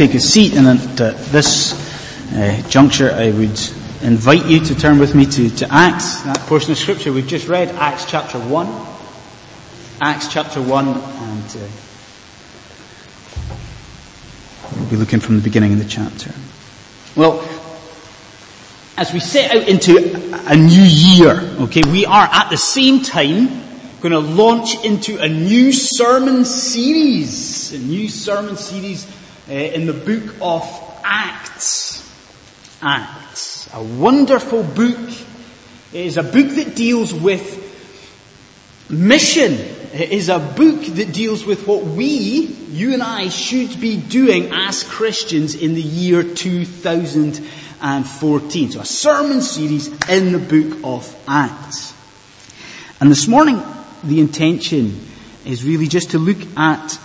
take a seat and at this uh, juncture I would invite you to turn with me to, to Acts, that portion of scripture we've just read, Acts chapter 1. Acts chapter 1 and uh, we'll be looking from the beginning of the chapter. Well, as we set out into a new year, okay, we are at the same time going to launch into a new sermon series, a new sermon series Uh, in the book of Acts. Acts. A wonderful book. It is a book that deals with mission. It is a book that deals with what we, you and I, should be doing as Christians in the year 2014. So a sermon series in the book of Acts. And this morning, the intention is really just to look at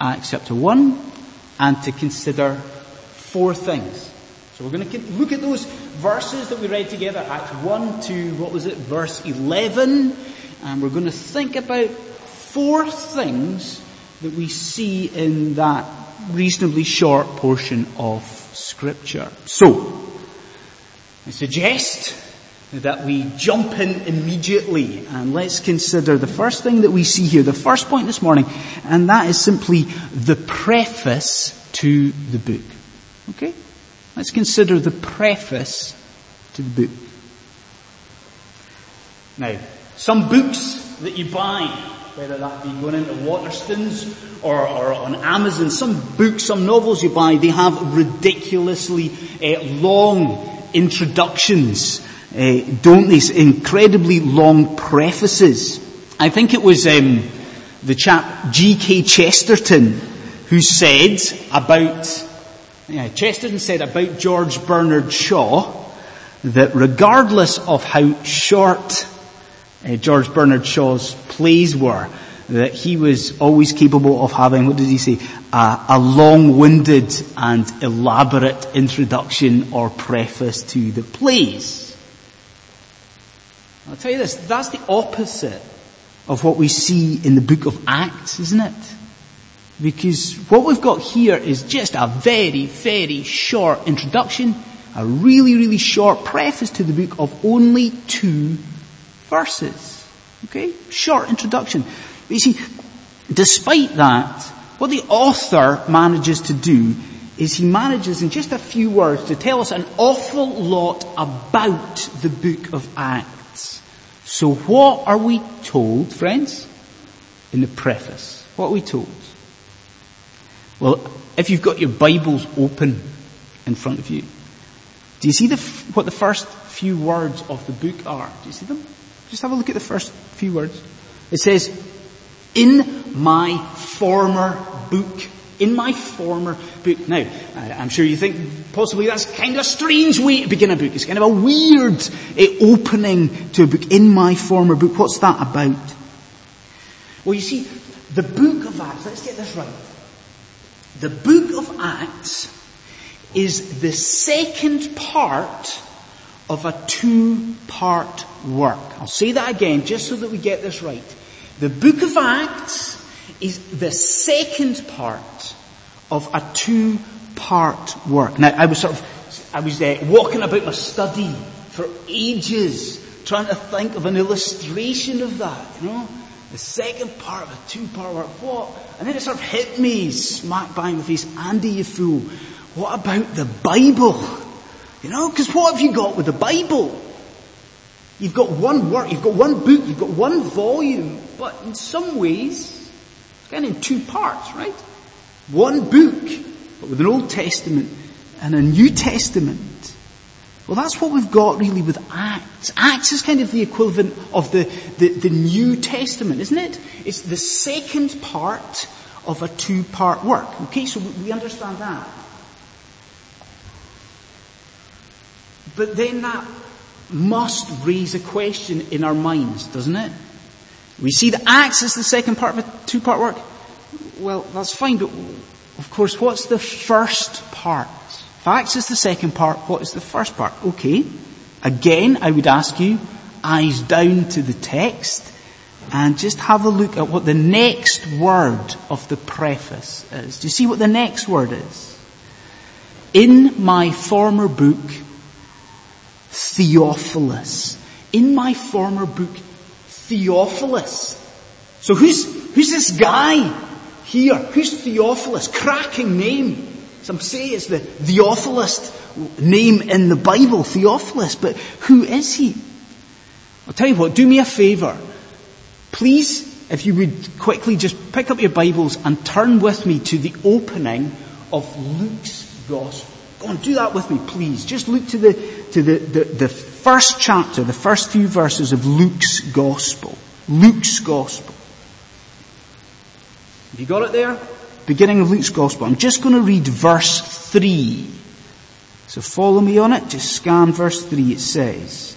Acts chapter 1, and to consider four things. So we're going to look at those verses that we read together, Acts 1 to, what was it, verse 11, and we're going to think about four things that we see in that reasonably short portion of scripture. So, I suggest that we jump in immediately and let's consider the first thing that we see here, the first point this morning, and that is simply the preface to the book. Okay? Let's consider the preface to the book. Now, some books that you buy, whether that be going into Waterstones or, or on Amazon, some books, some novels you buy, they have ridiculously uh, long introductions uh, don't they? Incredibly long prefaces. I think it was um, the chap G.K. Chesterton who said about yeah, Chesterton said about George Bernard Shaw that regardless of how short uh, George Bernard Shaw's plays were, that he was always capable of having, what did he say, uh, a long-winded and elaborate introduction or preface to the plays. I'll tell you this, that's the opposite of what we see in the book of Acts, isn't it? Because what we've got here is just a very, very short introduction, a really, really short preface to the book of only two verses. Okay? Short introduction. But you see, despite that, what the author manages to do is he manages in just a few words to tell us an awful lot about the book of Acts. So what are we told, friends? In the preface. What are we told? Well, if you've got your Bibles open in front of you, do you see the, what the first few words of the book are? Do you see them? Just have a look at the first few words. It says, in my former book in my former book. Now, I'm sure you think possibly that's kind of a strange way to begin a book. It's kind of a weird uh, opening to a book. In my former book. What's that about? Well, you see, the book of Acts, let's get this right. The book of Acts is the second part of a two-part work. I'll say that again just so that we get this right. The book of Acts is the second part of a two-part work. Now, I was sort of, I was uh, walking about my study for ages, trying to think of an illustration of that, you know? The second part of a two-part work. What? And then it sort of hit me, smack bang in the face, Andy, you fool. What about the Bible? You know, because what have you got with the Bible? You've got one work, you've got one book, you've got one volume, but in some ways, Again, in two parts, right? One book, but with an Old Testament and a New Testament. Well, that's what we've got really with Acts. Acts is kind of the equivalent of the, the, the New Testament, isn't it? It's the second part of a two-part work. Okay, so we understand that. But then that must raise a question in our minds, doesn't it? We see the Acts as the second part of a two-part work. Well, that's fine, but of course, what's the first part? If Acts is the second part, what is the first part? Okay. Again, I would ask you, eyes down to the text, and just have a look at what the next word of the preface is. Do you see what the next word is? in my former book, Theophilus. In my former book, Theophilus. So who's, who's this guy here? Who's Theophilus? Cracking name. Some say it's the Theophilus name in the Bible, Theophilus, but who is he? I'll tell you what, do me a favour. Please, if you would quickly just pick up your Bibles and turn with me to the opening of Luke's Gospel. Go on, do that with me, please. Just look to the, to the, the, the first chapter, the first few verses of Luke's Gospel. Luke's Gospel. Have you got it there? Beginning of Luke's Gospel. I'm just going to read verse 3. So follow me on it. Just scan verse 3. It says,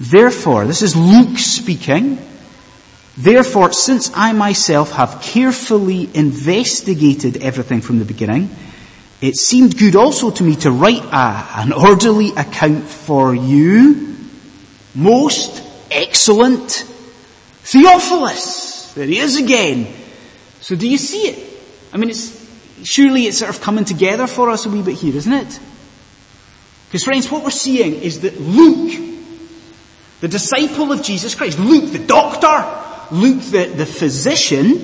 Therefore, this is Luke speaking. Therefore, since I myself have carefully investigated everything from the beginning, it seemed good also to me to write a, an orderly account for you, most excellent Theophilus. There he is again. So do you see it? I mean, it's, surely it's sort of coming together for us a wee bit here, isn't it? Because friends, what we're seeing is that Luke, the disciple of Jesus Christ, Luke the doctor, Luke the, the physician,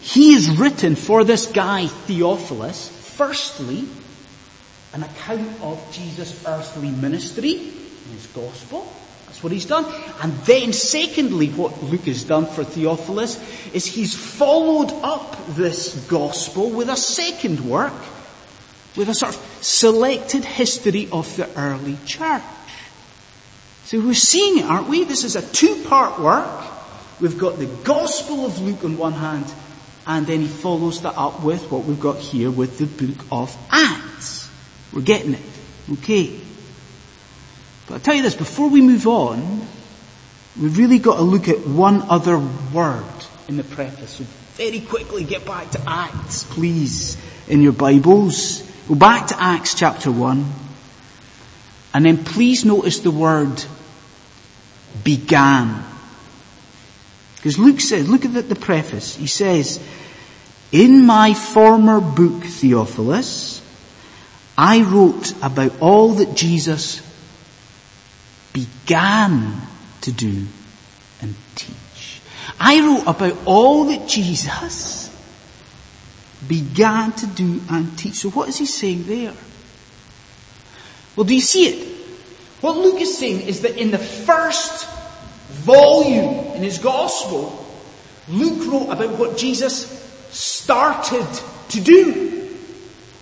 he is written for this guy Theophilus, firstly, an account of Jesus' earthly ministry in his gospel. That's what he's done. And then secondly, what Luke has done for Theophilus is he's followed up this gospel with a second work, with a sort of selected history of the early church. So we're seeing it, aren't we? This is a two-part work. We've got the gospel of Luke on one hand, and then he follows that up with what we've got here with the book of Acts. We're getting it. Okay. But I'll tell you this, before we move on, we've really got to look at one other word in the preface. So very quickly get back to Acts, please, in your Bibles. Go back to Acts chapter 1. And then please notice the word began. Because Luke says, look at the, preface. He says, in my former book, Theophilus, I wrote about all that Jesus began to do and teach. I wrote about all that Jesus began to do and teach. So what is he saying there? Well, do you see it? What Luke is saying is that in the first volume in his gospel, Luke wrote about what Jesus started to do.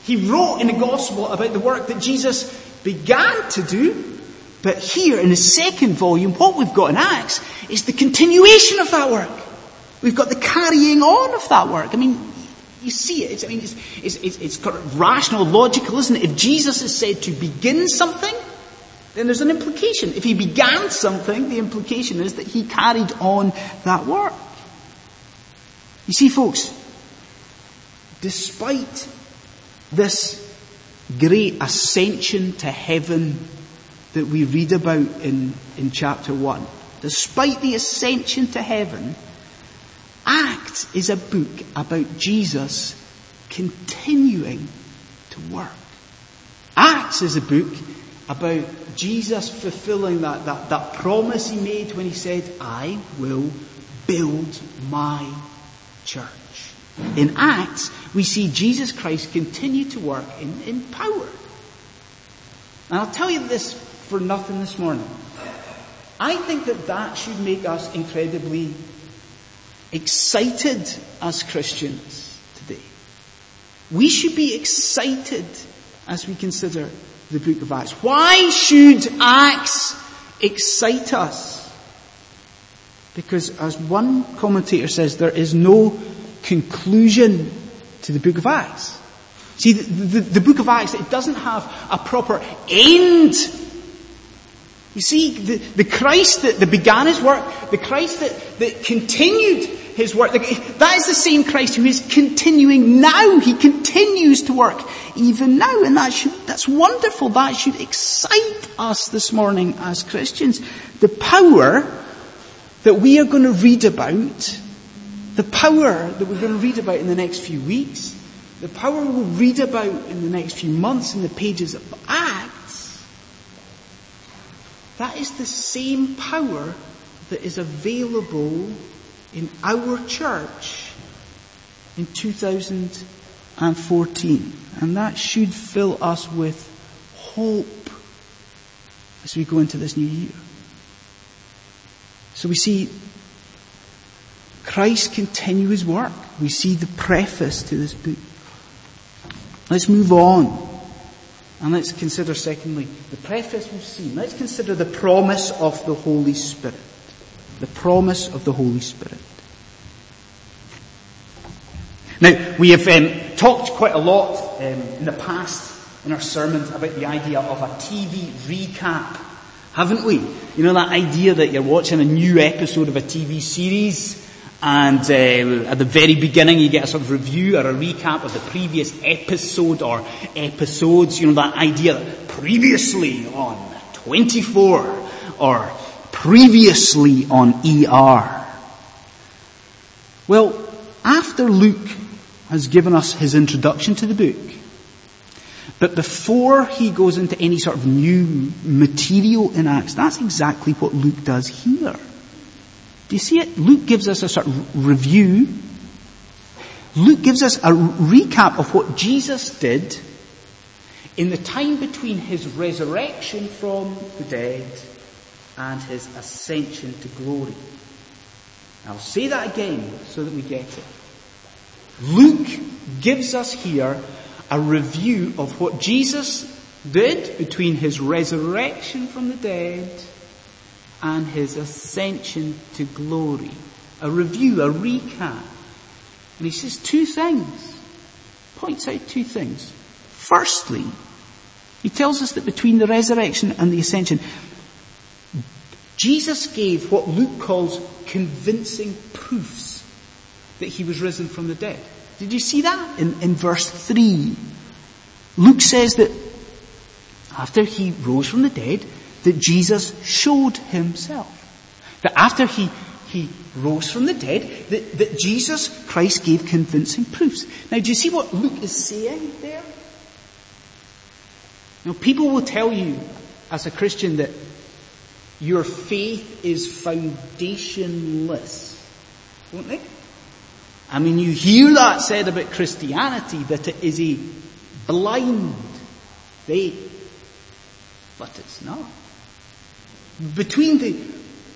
He wrote in the gospel about the work that Jesus began to do, but here in the second volume, what we've got in Acts is the continuation of that work. We've got the carrying on of that work. I mean, you see it. It's, I mean, it's, it's, it's, it's rational, logical, isn't it? If Jesus is said to begin something, then there's an implication. If he began something, the implication is that he carried on that work. You see, folks, despite this great ascension to heaven that we read about in, in chapter 1, despite the ascension to heaven, Acts is a book about Jesus continuing to work. Acts is a book about Jesus fulfilling that, that, that promise he made when he said, I will build my church. In Acts, we see Jesus Christ continue to work in, in power. And I'll tell you this for nothing this morning. I think that that should make us incredibly excited as Christians today. We should be excited as we consider the book of Acts. Why should Acts excite us? Because as one commentator says, there is no conclusion to the book of Acts. See, the, the, the book of Acts, it doesn't have a proper end you see, the, the Christ that, that began his work, the Christ that, that continued his work, that is the same Christ who is continuing now. He continues to work even now. And that should, that's wonderful. That should excite us this morning as Christians. The power that we are going to read about, the power that we're going to read about in the next few weeks, the power we'll read about in the next few months in the pages of Acts, that is the same power that is available in our church in 2014. And that should fill us with hope as we go into this new year. So we see Christ continue his work. We see the preface to this book. Let's move on. And let's consider secondly, the preface we've seen. Let's consider the promise of the Holy Spirit. The promise of the Holy Spirit. Now, we have um, talked quite a lot um, in the past in our sermons about the idea of a TV recap, haven't we? You know that idea that you're watching a new episode of a TV series and uh, at the very beginning you get a sort of review or a recap of the previous episode or episodes, you know that idea that previously on 24 or previously on ER. Well, after Luke has given us his introduction to the book, but before he goes into any sort of new material in Acts, that's exactly what Luke does here. Do you see it? Luke gives us a sort of review. Luke gives us a recap of what Jesus did in the time between his resurrection from the dead and his ascension to glory. I'll say that again so that we get it. Luke gives us here a review of what Jesus did between his resurrection from the dead and his ascension to glory. A review, a recap. And he says two things. Points out two things. Firstly, he tells us that between the resurrection and the ascension, Jesus gave what Luke calls convincing proofs that he was risen from the dead. Did you see that in, in verse 3? Luke says that after he rose from the dead, that Jesus showed himself. That after he, he rose from the dead, that, that Jesus Christ gave convincing proofs. Now do you see what Luke is saying there? Now people will tell you as a Christian that your faith is foundationless, won't they? I mean, you hear that said about Christianity, that it is a blind faith. But it's not between the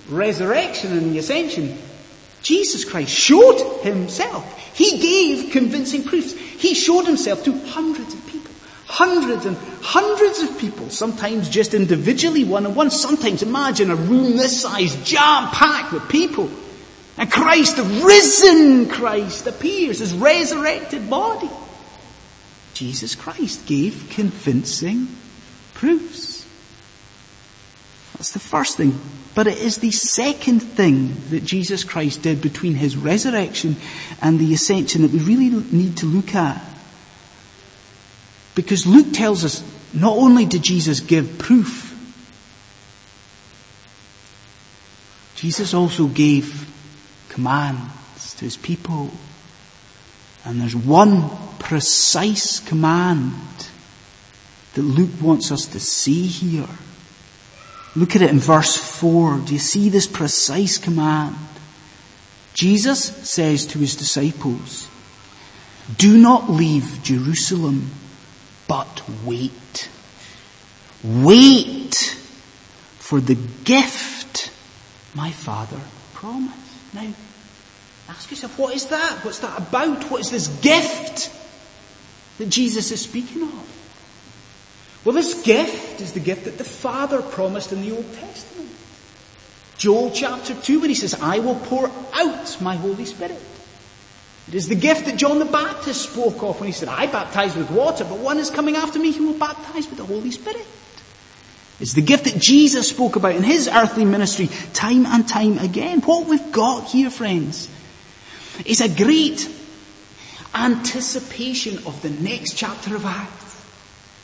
resurrection and the ascension, Jesus Christ showed himself. He gave convincing proofs. He showed himself to hundreds of people. Hundreds and hundreds of people, sometimes just individually one on one, sometimes imagine a room this size jam packed with people. And Christ, the risen Christ, appears, his resurrected body. Jesus Christ gave convincing proofs. That's the first thing. But it is the second thing that Jesus Christ did between his resurrection and the ascension that we really need to look at. Because Luke tells us not only did Jesus give proof, Jesus also gave commands to his people. And there's one precise command that Luke wants us to see here. Look at it in verse 4. Do you see this precise command? Jesus says to his disciples, do not leave Jerusalem, but wait. Wait for the gift my father promised. Now, ask yourself, what is that? What's that about? What is this gift that Jesus is speaking of? Well, this gift is the gift that the Father promised in the Old Testament. Joel chapter 2 when he says, I will pour out my Holy Spirit. It is the gift that John the Baptist spoke of when he said, I baptize with water, but one is coming after me who will baptize with the Holy Spirit. It's the gift that Jesus spoke about in his earthly ministry time and time again. What we've got here, friends, is a great anticipation of the next chapter of Acts.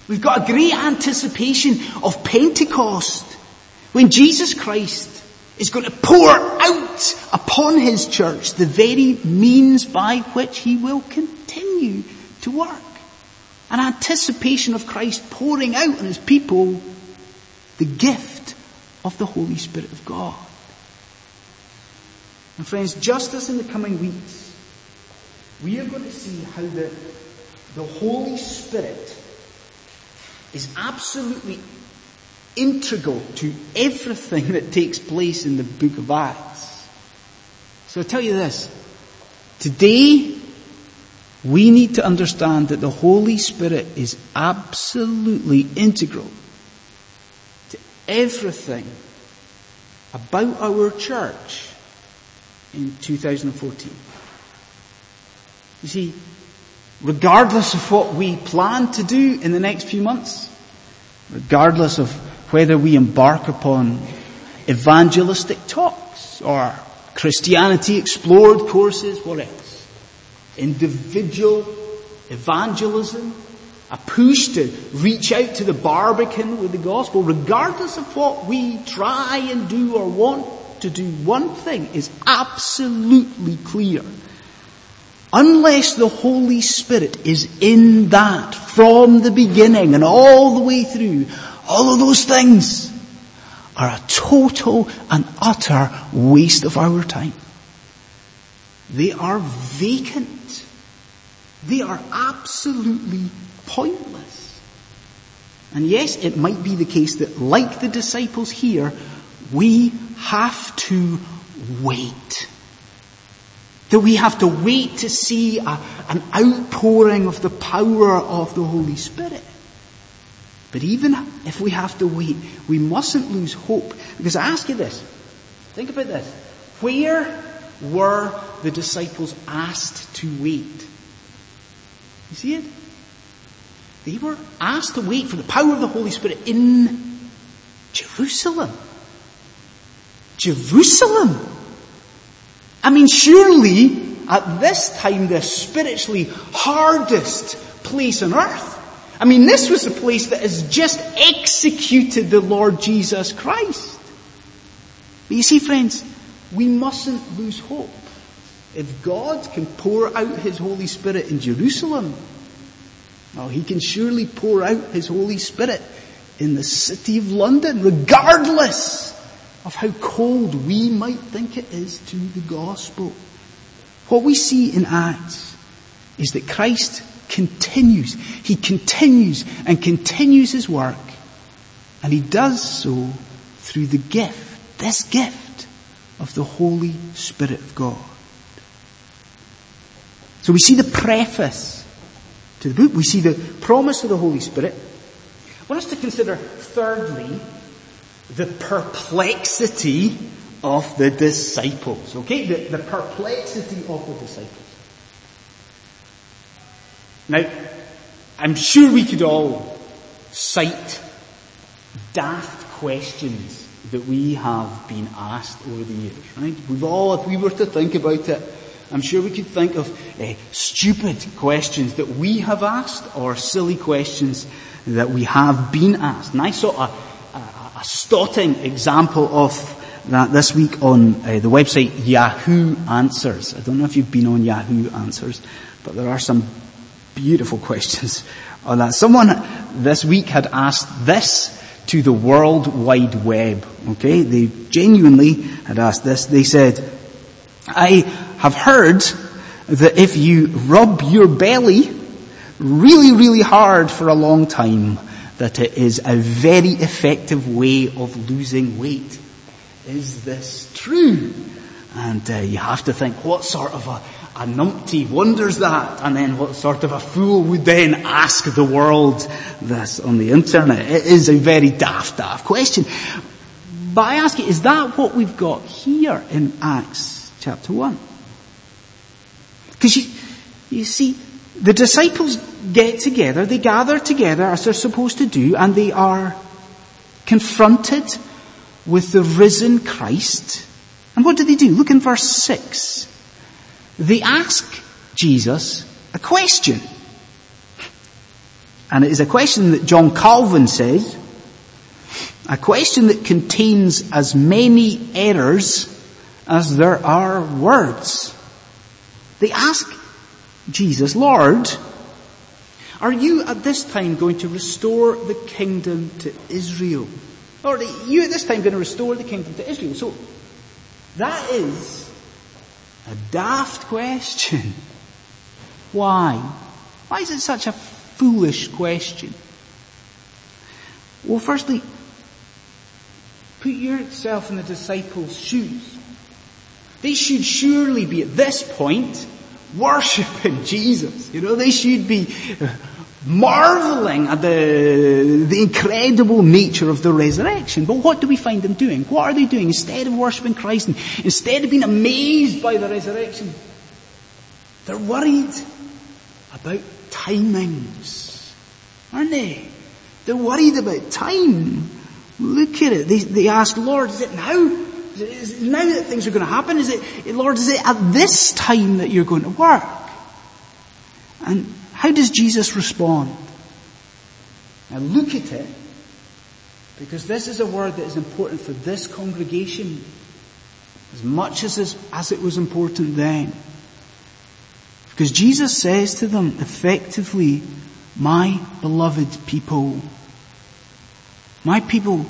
We've got a great anticipation of Pentecost when Jesus Christ is going to pour out upon his church the very means by which he will continue to work. An anticipation of Christ pouring out on his people the gift of the Holy Spirit of God. And friends, just as in the coming weeks, we are going to see how the, the Holy Spirit is absolutely integral to everything that takes place in the book of Acts. So I tell you this, today we need to understand that the Holy Spirit is absolutely integral to everything about our church in 2014. You see, regardless of what we plan to do in the next few months, regardless of whether we embark upon evangelistic talks or Christianity explored courses, what else? Individual evangelism, a push to reach out to the Barbican with the gospel, regardless of what we try and do or want to do, one thing is absolutely clear. Unless the Holy Spirit is in that from the beginning and all the way through, all of those things are a total and utter waste of our time. They are vacant. They are absolutely pointless. And yes, it might be the case that like the disciples here, we have to wait. That we have to wait to see a, an outpouring of the power of the Holy Spirit. But even if we have to wait, we mustn't lose hope. Because I ask you this, think about this. Where were the disciples asked to wait? You see it? They were asked to wait for the power of the Holy Spirit in Jerusalem. Jerusalem. I mean, surely at this time the spiritually hardest place on earth I mean, this was the place that has just executed the Lord Jesus Christ. But you see, friends, we mustn't lose hope. If God can pour out His Holy Spirit in Jerusalem, well, He can surely pour out His Holy Spirit in the city of London, regardless of how cold we might think it is to the gospel. What we see in Acts is that Christ continues. He continues and continues his work. And he does so through the gift, this gift of the Holy Spirit of God. So we see the preface to the book. We see the promise of the Holy Spirit. I want us to consider thirdly the perplexity of the disciples. Okay? The, the perplexity of the disciples. Now, I'm sure we could all cite daft questions that we have been asked over the years, right? We've all, if we were to think about it, I'm sure we could think of uh, stupid questions that we have asked or silly questions that we have been asked. And I saw a, a, stotting example of that this week on uh, the website Yahoo Answers. I don't know if you've been on Yahoo Answers, but there are some beautiful questions on that. Someone this week had asked this to the World Wide Web. Okay, they genuinely had asked this. They said, I have heard that if you rub your belly really, really hard for a long time, that it is a very effective way of losing weight. Is this true? And uh, you have to think, what sort of a a numpty wonders that, and then what sort of a fool would then ask the world this on the internet? It is a very daft, daft question. But I ask you, is that what we've got here in Acts chapter 1? Because you, you see, the disciples get together, they gather together as they're supposed to do, and they are confronted with the risen Christ. And what do they do? Look in verse 6 they ask Jesus a question. And it is a question that John Calvin says, a question that contains as many errors as there are words. They ask Jesus, Lord, are you at this time going to restore the kingdom to Israel? Or are you at this time going to restore the kingdom to Israel? So, that is a daft question. Why? Why is it such a foolish question? Well, firstly, put yourself in the disciples' shoes. They should surely be at this point worshipping Jesus. You know, they should be marveling at the, the incredible nature of the resurrection. But what do we find them doing? What are they doing? Instead of worshipping Christ and instead of being amazed by the resurrection, they're worried about timings. Aren't they? They're worried about time. Look at it. They, they ask, Lord, is it now? Is it now that things are going to happen? Is it, Lord, is it at this time that you're going to work? And how does Jesus respond? Now look at it, because this is a word that is important for this congregation as much as, as it was important then. Because Jesus says to them effectively, my beloved people, my people,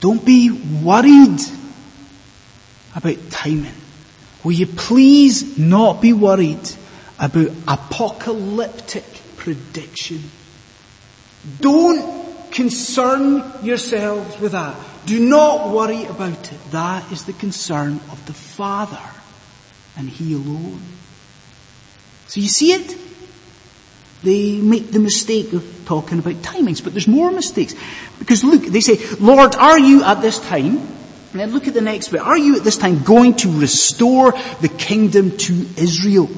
don't be worried about timing. Will you please not be worried about apocalyptic prediction? Don't concern yourselves with that. Do not worry about it. That is the concern of the Father and He alone. So you see it? They make the mistake of talking about timings, but there's more mistakes. Because look, they say, Lord, are you at this time, and then look at the next bit, are you at this time going to restore the kingdom to Israel?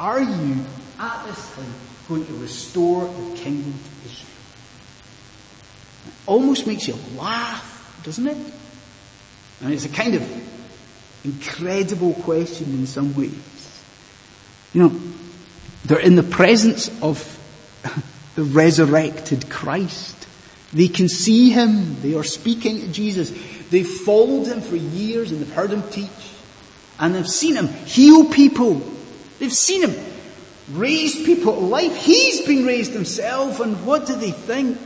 Are you at this time going to restore the kingdom to Israel? It almost makes you laugh, doesn't it? And it's a kind of incredible question in some ways. You know, they're in the presence of the resurrected Christ. They can see Him. They are speaking to Jesus. They've followed Him for years and they've heard Him teach. And they've seen Him heal people. They've seen Him raise people to life. He's been raised Himself and what do they think?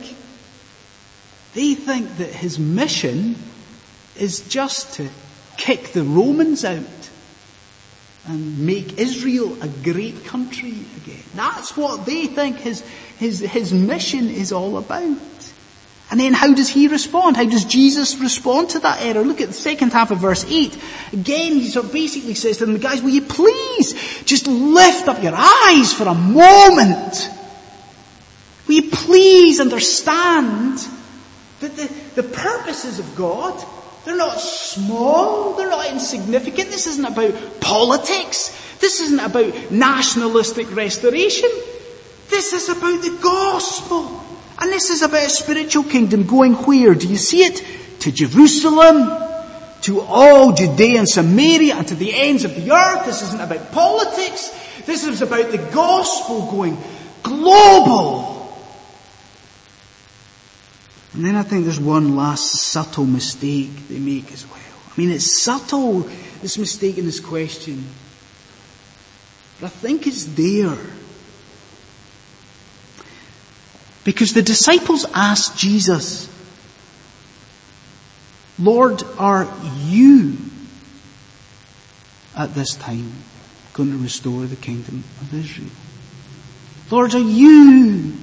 They think that His mission is just to kick the Romans out and make Israel a great country again. That's what they think his, his, his mission is all about. And then how does he respond? How does Jesus respond to that error? Look at the second half of verse 8. Again, he sort of basically says to them, guys, will you please just lift up your eyes for a moment? Will you please understand that the, the purposes of God they're not small. They're not insignificant. This isn't about politics. This isn't about nationalistic restoration. This is about the gospel. And this is about a spiritual kingdom going where? Do you see it? To Jerusalem, to all Judea and Samaria and to the ends of the earth. This isn't about politics. This is about the gospel going global. And then I think there's one last subtle mistake they make as well. I mean, it's subtle, this mistake in this question. But I think it's there. Because the disciples asked Jesus, Lord, are you at this time going to restore the kingdom of Israel? Lord, are you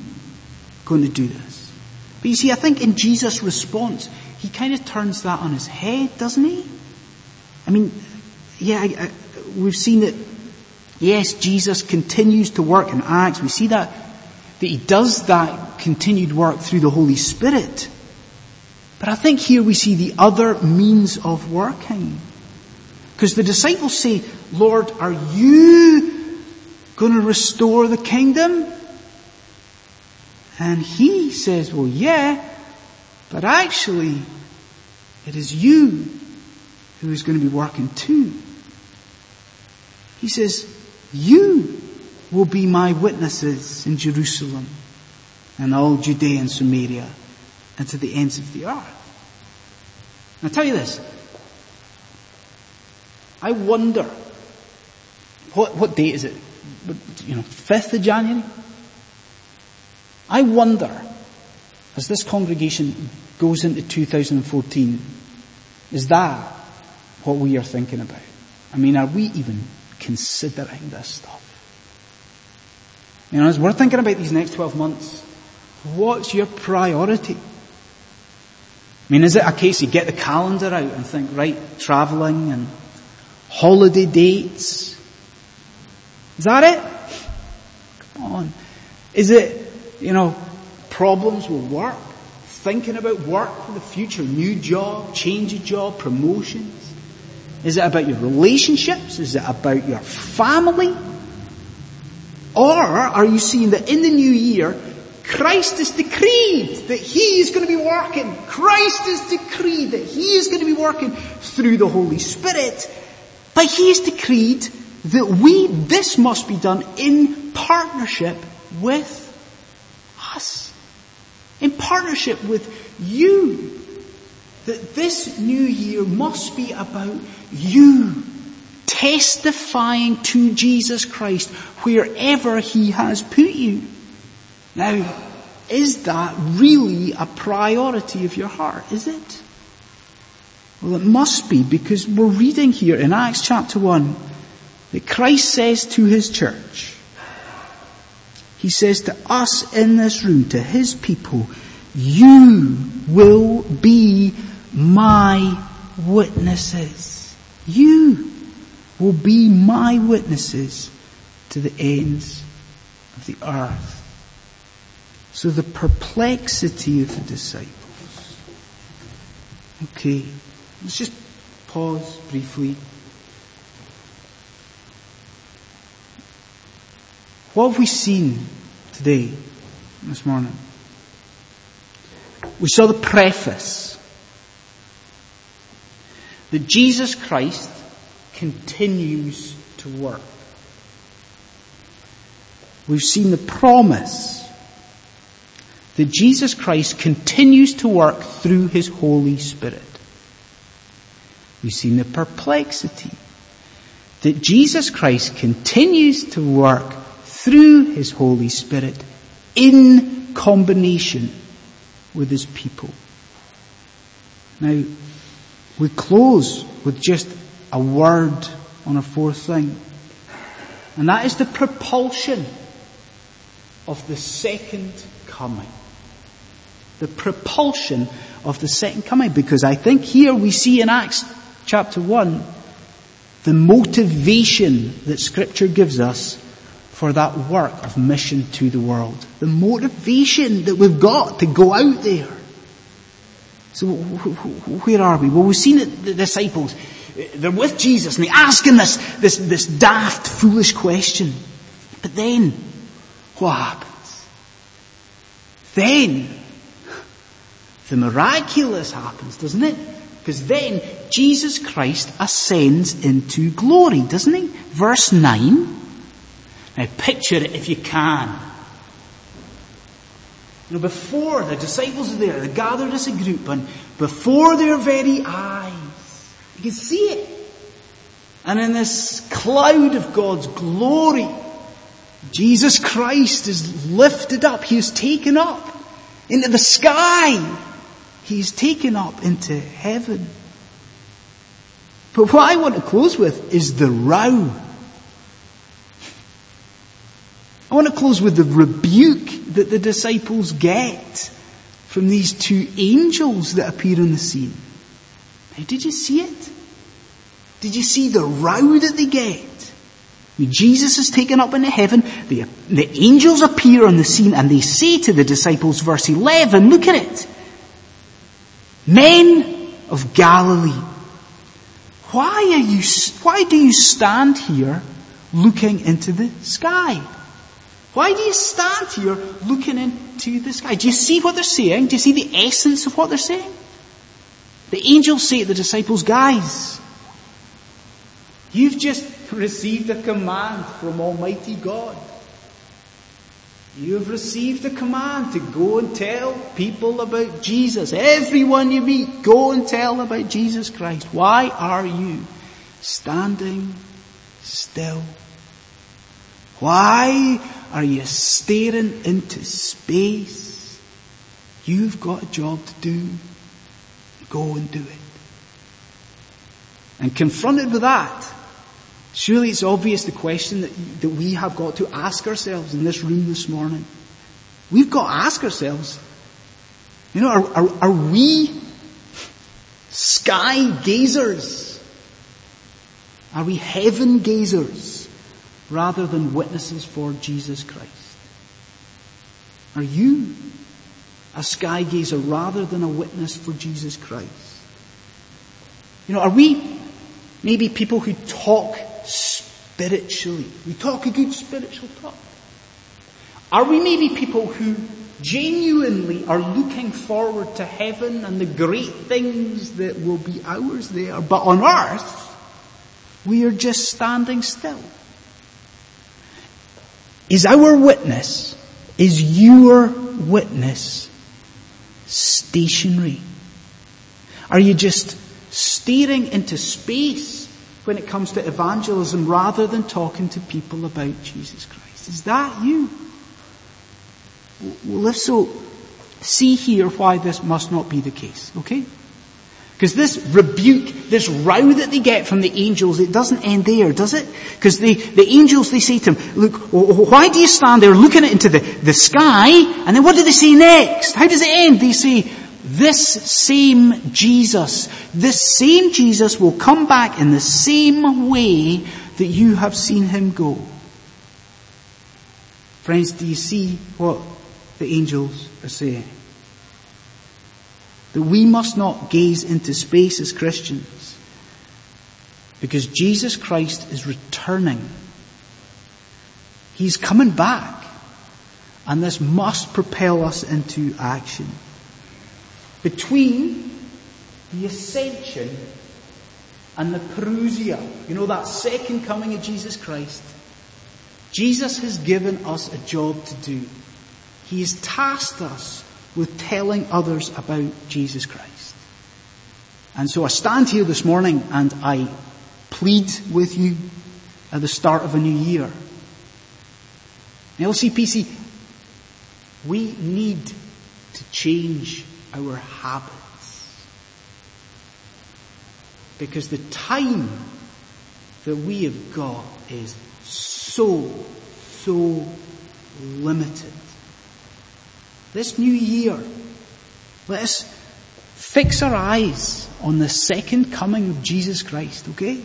going to do this? But you see, I think in Jesus' response, he kind of turns that on his head, doesn't he? I mean, yeah, I, I, we've seen that, yes, Jesus continues to work in Acts. We see that, that he does that continued work through the Holy Spirit. But I think here we see the other means of working. Because the disciples say, Lord, are you going to restore the kingdom? And he says, well, yeah, but actually, it is you who is going to be working too. He says, you will be my witnesses in Jerusalem and all Judea and Samaria and to the ends of the earth. Now, I'll tell you this. I wonder, what, what date is it? You know, 5th of January? I wonder, as this congregation goes into 2014, is that what we are thinking about? I mean, are we even considering this stuff? You know, as we're thinking about these next 12 months, what's your priority? I mean, is it a case you get the calendar out and think, right, travelling and holiday dates? Is that it? Come on. Is it, you know, problems with work? Thinking about work for the future, new job, change of job, promotions? Is it about your relationships? Is it about your family? Or are you seeing that in the new year, Christ has decreed that He is going to be working. Christ has decreed that He is going to be working through the Holy Spirit. But He has decreed that we, this must be done in partnership with us. In partnership with you. That this new year must be about you testifying to Jesus Christ wherever He has put you. Now, is that really a priority of your heart? Is it? Well, it must be because we're reading here in Acts chapter 1 that Christ says to His church, He says to us in this room, to His people, you will be my witnesses. You will be my witnesses to the ends of the earth. So the perplexity of the disciples. Okay, let's just pause briefly. What have we seen today, this morning? We saw the preface that Jesus Christ continues to work. We've seen the promise that Jesus Christ continues to work through His Holy Spirit. We've seen the perplexity that Jesus Christ continues to work through His Holy Spirit in combination with His people. Now, we close with just a word on a fourth thing. And that is the propulsion of the second coming the propulsion of the second coming. Because I think here we see in Acts chapter 1 the motivation that scripture gives us for that work of mission to the world. The motivation that we've got to go out there. So where are we? Well, we've seen the disciples. They're with Jesus and they ask him this, this, this daft, foolish question. But then, what happens? Then, the miraculous happens, doesn't it? Because then Jesus Christ ascends into glory, doesn't he? Verse 9. Now picture it if you can. You know, before the disciples are there, they're gathered as a group, and before their very eyes, you can see it. And in this cloud of God's glory, Jesus Christ is lifted up. He is taken up into the sky. He's taken up into heaven. But what I want to close with is the row. I want to close with the rebuke that the disciples get from these two angels that appear on the scene. Now, did you see it? Did you see the row that they get? Jesus is taken up into heaven, the, the angels appear on the scene and they say to the disciples, verse 11, look at it. Men of Galilee, why are you, why do you stand here looking into the sky? Why do you stand here looking into the sky? Do you see what they're saying? Do you see the essence of what they're saying? The angels say to the disciples, guys, you've just received a command from Almighty God. You have received a command to go and tell people about Jesus. Everyone you meet, go and tell about Jesus Christ. Why are you standing still? Why Are you staring into space? You've got a job to do. Go and do it. And confronted with that, surely it's obvious the question that, that we have got to ask ourselves in this room this morning. We've got to ask ourselves, you know, are, are, are we sky gazers? Are we heaven gazers rather than witnesses for Jesus Christ? Are you a sky gazer rather than a witness for Jesus Christ? You know, are we maybe people who talk spiritually? We talk a good spiritual talk. Are we maybe people who genuinely are looking forward to heaven and the great things that will be ours there, but on earth, we are just standing still? Is our witness, is your witness stationary? Are you just staring into space when it comes to evangelism rather than talking to people about Jesus Christ? Is that you? Well, if so, see here why this must not be the case, okay? Because this rebuke, this row that they get from the angels, it doesn't end there, does it? Because the, the angels, they say to him, look, why do you stand there looking into the, the sky? And then what do they say next? How does it end? They say, this same Jesus, this same Jesus will come back in the same way that you have seen him go. Friends, do you see what the angels are saying? that we must not gaze into space as Christians because Jesus Christ is returning. He's coming back and this must propel us into action. Between the ascension and the parousia, you know that second coming of Jesus Christ, Jesus has given us a job to do. He has tasked us with telling others about Jesus Christ. And so I stand here this morning and I plead with you at the start of a new year. LCPC, we need to change our habits. Because the time that we have got is so, so limited this new year, let us fix our eyes on the second coming of Jesus Christ, okay?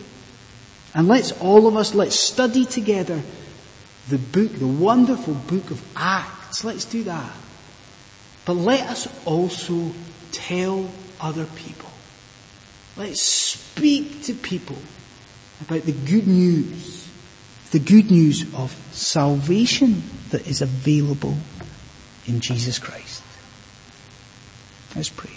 And let's all of us, let's study together the book, the wonderful book of Acts. Let's do that. But let us also tell other people. Let's speak to people about the good news, the good news of salvation that is available in Jesus Christ. Let's pray.